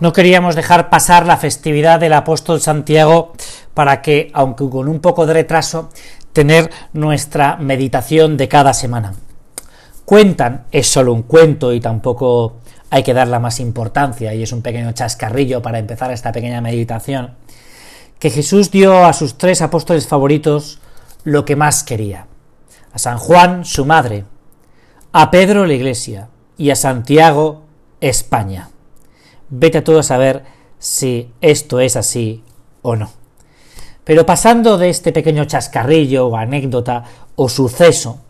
No queríamos dejar pasar la festividad del apóstol Santiago para que, aunque con un poco de retraso, tener nuestra meditación de cada semana. Cuentan, es solo un cuento y tampoco hay que darle más importancia y es un pequeño chascarrillo para empezar esta pequeña meditación, que Jesús dio a sus tres apóstoles favoritos lo que más quería. A San Juan, su madre, a Pedro, la iglesia, y a Santiago, España. Vete a todo a saber si esto es así o no. Pero pasando de este pequeño chascarrillo o anécdota o suceso,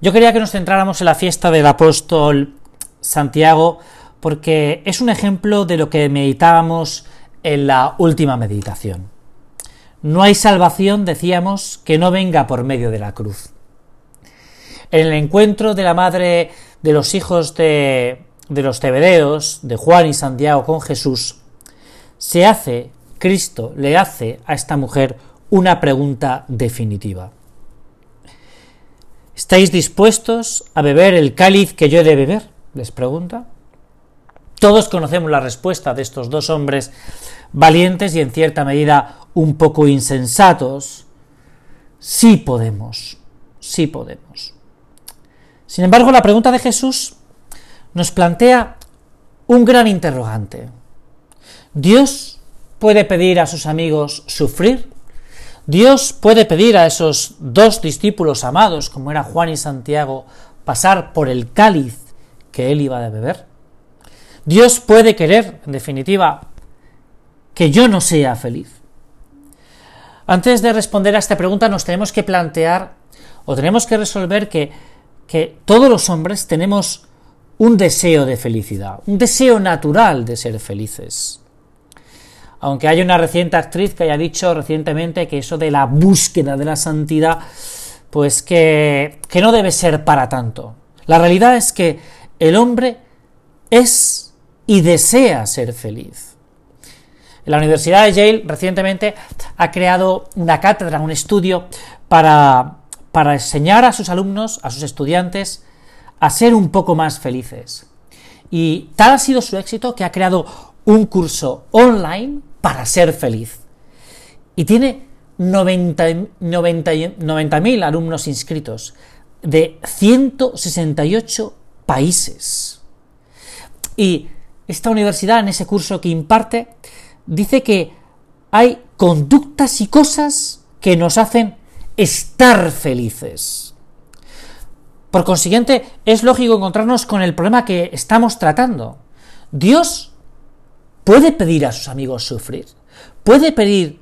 yo quería que nos centráramos en la fiesta del apóstol Santiago porque es un ejemplo de lo que meditábamos en la última meditación. No hay salvación, decíamos, que no venga por medio de la cruz. En el encuentro de la madre de los hijos de de los Tebedeos, de Juan y Santiago con Jesús, se hace, Cristo le hace a esta mujer una pregunta definitiva. ¿Estáis dispuestos a beber el cáliz que yo he de beber? les pregunta. Todos conocemos la respuesta de estos dos hombres valientes y en cierta medida un poco insensatos. Sí podemos, sí podemos. Sin embargo, la pregunta de Jesús nos plantea un gran interrogante. ¿Dios puede pedir a sus amigos sufrir? ¿Dios puede pedir a esos dos discípulos amados, como era Juan y Santiago, pasar por el cáliz que él iba a beber? ¿Dios puede querer, en definitiva, que yo no sea feliz? Antes de responder a esta pregunta nos tenemos que plantear o tenemos que resolver que, que todos los hombres tenemos un deseo de felicidad, un deseo natural de ser felices. Aunque hay una reciente actriz que haya dicho recientemente que eso de la búsqueda de la santidad, pues que, que no debe ser para tanto. La realidad es que el hombre es y desea ser feliz. La Universidad de Yale recientemente ha creado una cátedra, un estudio para, para enseñar a sus alumnos, a sus estudiantes, a ser un poco más felices. Y tal ha sido su éxito que ha creado un curso online para ser feliz. Y tiene 90.000 90, alumnos inscritos de 168 países. Y esta universidad, en ese curso que imparte, dice que hay conductas y cosas que nos hacen estar felices. Por consiguiente, es lógico encontrarnos con el problema que estamos tratando. Dios puede pedir a sus amigos sufrir, puede pedir,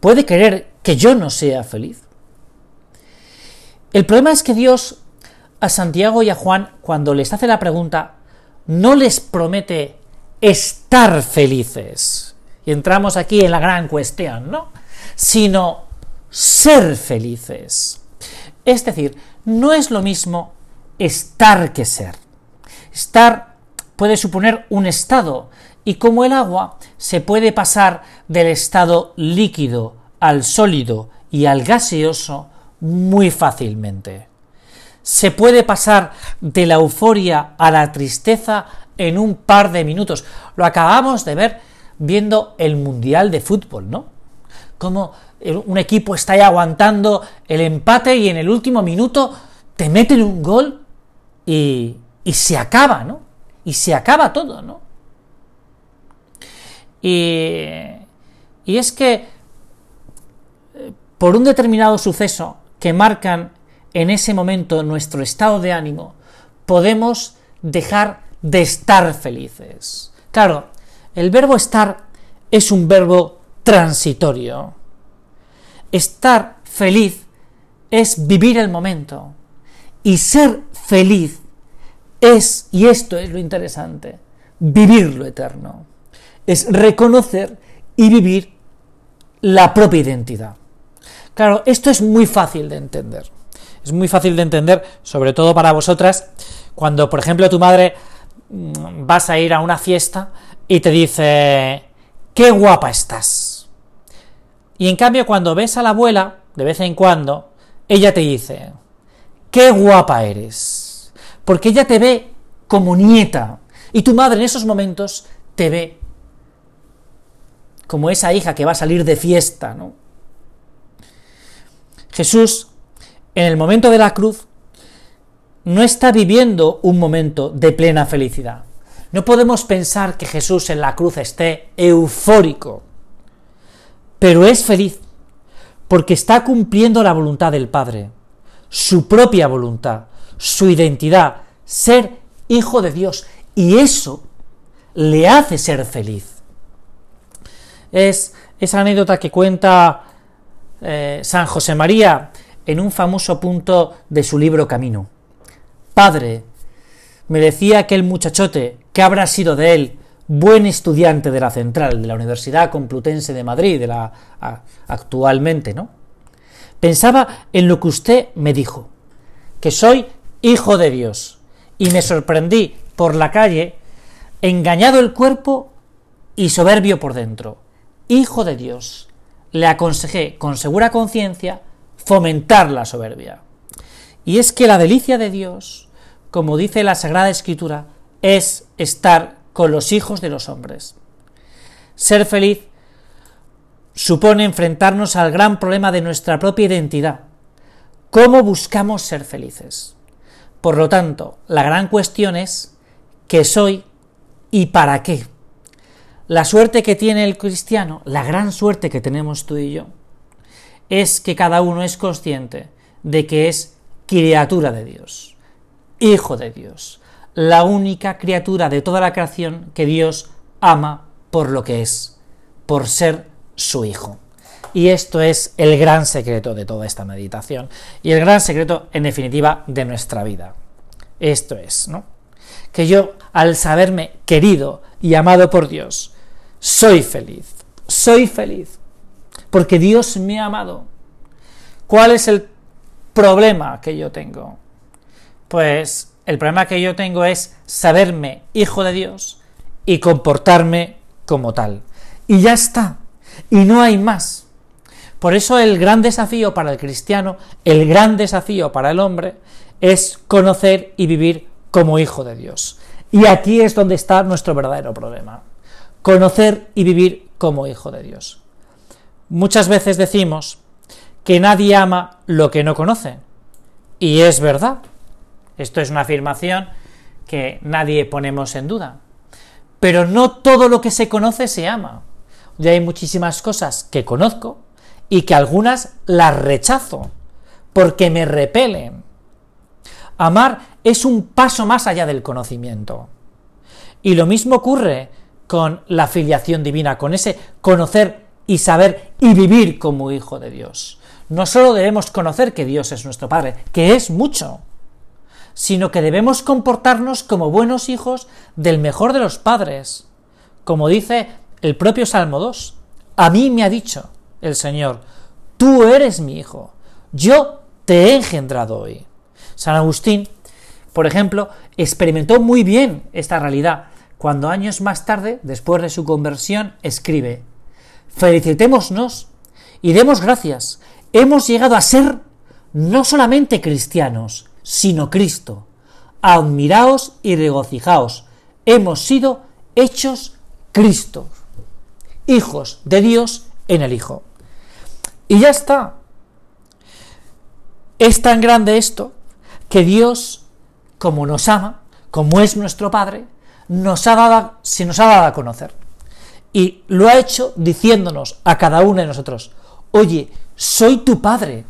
puede querer que yo no sea feliz. El problema es que Dios a Santiago y a Juan, cuando les hace la pregunta, no les promete estar felices. Y entramos aquí en la gran cuestión, ¿no? Sino ser felices. Es decir, no es lo mismo estar que ser. Estar puede suponer un estado, y como el agua se puede pasar del estado líquido al sólido y al gaseoso muy fácilmente. Se puede pasar de la euforia a la tristeza en un par de minutos. Lo acabamos de ver viendo el Mundial de Fútbol, ¿no? Como un equipo está ahí aguantando el empate y en el último minuto te meten un gol y, y se acaba, ¿no? Y se acaba todo, ¿no? Y, y es que eh, por un determinado suceso que marcan en ese momento nuestro estado de ánimo, podemos dejar de estar felices. Claro, el verbo estar es un verbo transitorio. Estar feliz es vivir el momento. Y ser feliz es, y esto es lo interesante, vivir lo eterno. Es reconocer y vivir la propia identidad. Claro, esto es muy fácil de entender. Es muy fácil de entender, sobre todo para vosotras, cuando, por ejemplo, tu madre mm, vas a ir a una fiesta y te dice, qué guapa estás. Y en cambio, cuando ves a la abuela, de vez en cuando, ella te dice, qué guapa eres. Porque ella te ve como nieta, Y tu madre en esos momentos te ve como esa hija que va a salir de fiesta, ¿no? Jesús, en el momento de la cruz, no está viviendo un momento de plena felicidad. No podemos pensar que Jesús en la cruz esté eufórico, pero es feliz porque está cumpliendo la voluntad del Padre, su propia voluntad, su identidad, ser hijo de Dios, y eso le hace ser feliz. Es esa anécdota que cuenta eh, San José María en un famoso punto de su libro Camino. Padre, me decía aquel muchachote que habrá sido de él buen estudiante de la Central, de la Universidad Complutense de Madrid, de la actualmente, ¿no? Pensaba en lo que usted me dijo, que soy hijo de Dios, y me sorprendí por la calle, engañado el cuerpo y soberbio por dentro. Hijo de Dios. Le aconsejé con segura conciencia fomentar la soberbia. Y es que la delicia de Dios, como dice la Sagrada Escritura, es estar con los hijos de los hombres. Ser feliz supone enfrentarnos al gran problema de nuestra propia identidad. ¿Cómo buscamos ser felices? Por lo tanto, la gran cuestión es ¿qué soy y para qué? La suerte que tiene el cristiano, la gran suerte que tenemos tú y yo, es que cada uno es consciente de que es criatura de Dios, hijo de Dios, la única criatura de toda la creación que Dios ama por lo que es, por ser su hijo. Y esto es el gran secreto de toda esta meditación y el gran secreto, en definitiva, de nuestra vida. Esto es, ¿no? Que yo, al saberme querido y amado por Dios, soy feliz, soy feliz, porque Dios me ha amado. ¿Cuál es el problema que yo tengo? Pues el problema que yo tengo es saberme hijo de Dios y comportarme como tal. Y ya está. Y no hay más. Por eso el gran desafío para el cristiano, el gran desafío para el hombre, es conocer y vivir como hijo de Dios. Y aquí es donde está nuestro verdadero problema. Conocer y vivir como hijo de Dios. Muchas veces decimos que nadie ama lo que no conoce. Y es verdad. Esto es una afirmación que nadie ponemos en duda. Pero no todo lo que se conoce se ama. Ya hay muchísimas cosas que conozco y que algunas las rechazo porque me repelen. Amar es un paso más allá del conocimiento. Y lo mismo ocurre con la filiación divina, con ese conocer y saber y vivir como hijo de Dios. No solo debemos conocer que Dios es nuestro Padre, que es mucho, sino que debemos comportarnos como buenos hijos del mejor de los padres. Como dice el propio Salmo 2, a mí me ha dicho el Señor, tú eres mi hijo, yo te he engendrado hoy. San Agustín, por ejemplo, experimentó muy bien esta realidad cuando años más tarde, después de su conversión, escribe, felicitémonos y demos gracias, hemos llegado a ser no solamente cristianos, sino Cristo. Admiraos y regocijaos, hemos sido hechos Cristo, hijos de Dios en el Hijo. Y ya está. Es tan grande esto que Dios, como nos ama, como es nuestro Padre, nos ha dado, se nos ha dado a conocer. Y lo ha hecho diciéndonos a cada uno de nosotros, oye, soy tu Padre.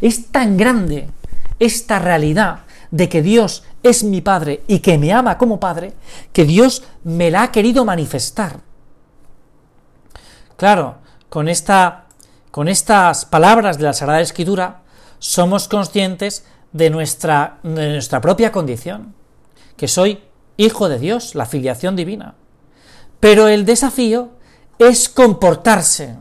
Es tan grande esta realidad de que Dios es mi Padre y que me ama como Padre, que Dios me la ha querido manifestar. Claro, con, esta, con estas palabras de la Sagrada Escritura somos conscientes de nuestra, de nuestra propia condición, que soy hijo de Dios, la filiación divina. Pero el desafío es comportarse.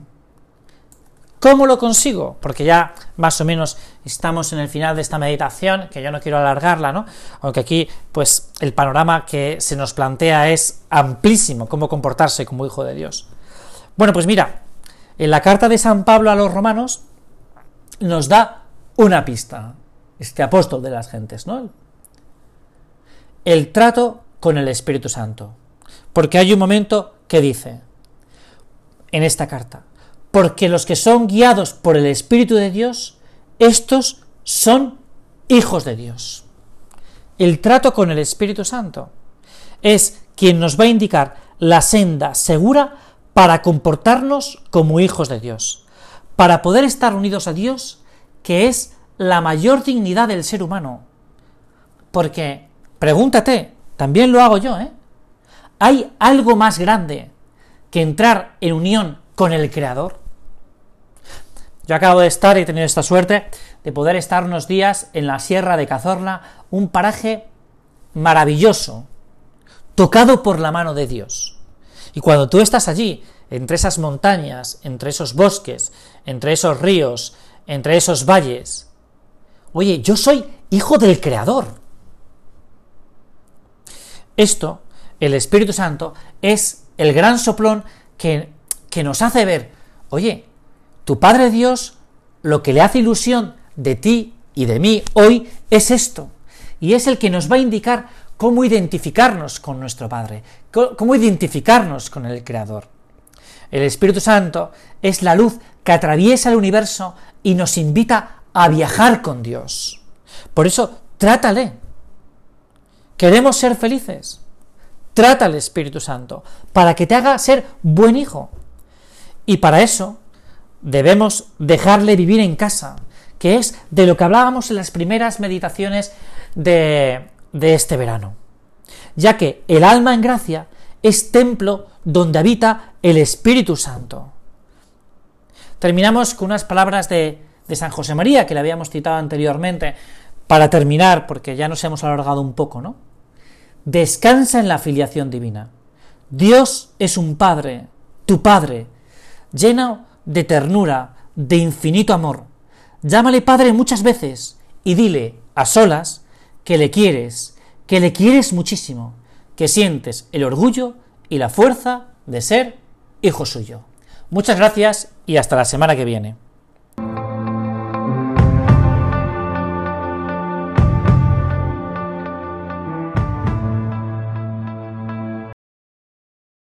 ¿Cómo lo consigo? Porque ya más o menos estamos en el final de esta meditación, que yo no quiero alargarla, ¿no? Aunque aquí, pues, el panorama que se nos plantea es amplísimo, cómo comportarse como hijo de Dios. Bueno, pues mira, en la carta de San Pablo a los romanos nos da una pista, este apóstol de las gentes, ¿no? El trato con el Espíritu Santo. Porque hay un momento que dice en esta carta, porque los que son guiados por el Espíritu de Dios, estos son hijos de Dios. El trato con el Espíritu Santo es quien nos va a indicar la senda segura para comportarnos como hijos de Dios, para poder estar unidos a Dios, que es la mayor dignidad del ser humano. Porque, pregúntate, también lo hago yo, ¿eh? ¿Hay algo más grande que entrar en unión con el Creador? Yo acabo de estar y he tenido esta suerte de poder estar unos días en la Sierra de Cazorla, un paraje maravilloso, tocado por la mano de Dios. Y cuando tú estás allí, entre esas montañas, entre esos bosques, entre esos ríos, entre esos valles, oye, yo soy hijo del Creador. Esto, el Espíritu Santo, es el gran soplón que, que nos hace ver, oye, tu Padre Dios, lo que le hace ilusión de ti y de mí hoy es esto, y es el que nos va a indicar cómo identificarnos con nuestro Padre, cómo identificarnos con el Creador. El Espíritu Santo es la luz que atraviesa el universo y nos invita a viajar con Dios. Por eso, trátale. Queremos ser felices. Trata al Espíritu Santo para que te haga ser buen hijo. Y para eso debemos dejarle vivir en casa, que es de lo que hablábamos en las primeras meditaciones de, este verano. Ya que el alma en gracia es templo donde habita el Espíritu Santo. Terminamos con unas palabras de, de San José María, que le habíamos citado anteriormente, para terminar, porque ya nos hemos alargado un poco, ¿no? Descansa en la filiación divina. Dios es un Padre, tu Padre, lleno de ternura, de infinito amor. Llámale Padre muchas veces y dile, a solas, que le quieres, que le quieres muchísimo, que sientes el orgullo y la fuerza de ser hijo suyo. Muchas gracias y hasta la semana que viene.